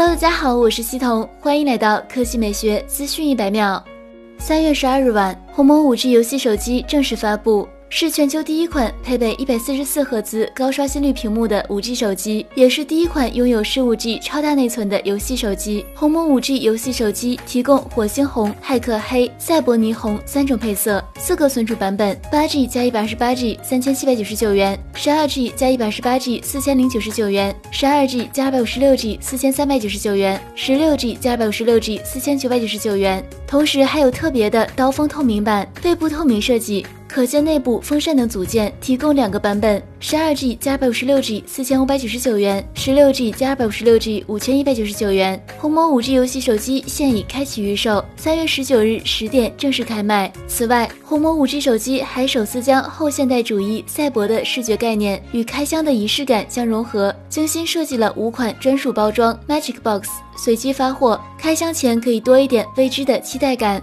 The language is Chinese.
Hello，大家好，我是西彤，欢迎来到科技美学资讯一百秒。三月十二日晚，鸿蒙五 G 游戏手机正式发布。是全球第一款配备一百四十四赫兹高刷新率屏幕的五 G 手机，也是第一款拥有十五 G 超大内存的游戏手机。鸿蒙五 G 游戏手机提供火星红、骇客黑、赛博霓虹三种配色，四个存储版本：八 G 加一百二十八 G 三千七百九十九元，十二 G 加一百二十八 G 四千零九十九元，十二 G 加二百五十六 G 四千三百九十九元，十六 G 加二百五十六 G 四千九百九十九元。同时还有特别的刀锋透明版，背部透明设计。可见内部风扇等组件，提供两个版本：十二 G 加二百五十六 G 四千五百九十九元，十六 G 加二百五十六 G 五千一百九十九元。鸿蒙五 G 游戏手机现已开启预售，三月十九日十点正式开卖。此外，鸿蒙五 G 手机还首次将后现代主义赛博的视觉概念与开箱的仪式感相融合，精心设计了五款专属包装 Magic Box，随机发货，开箱前可以多一点未知的期待感。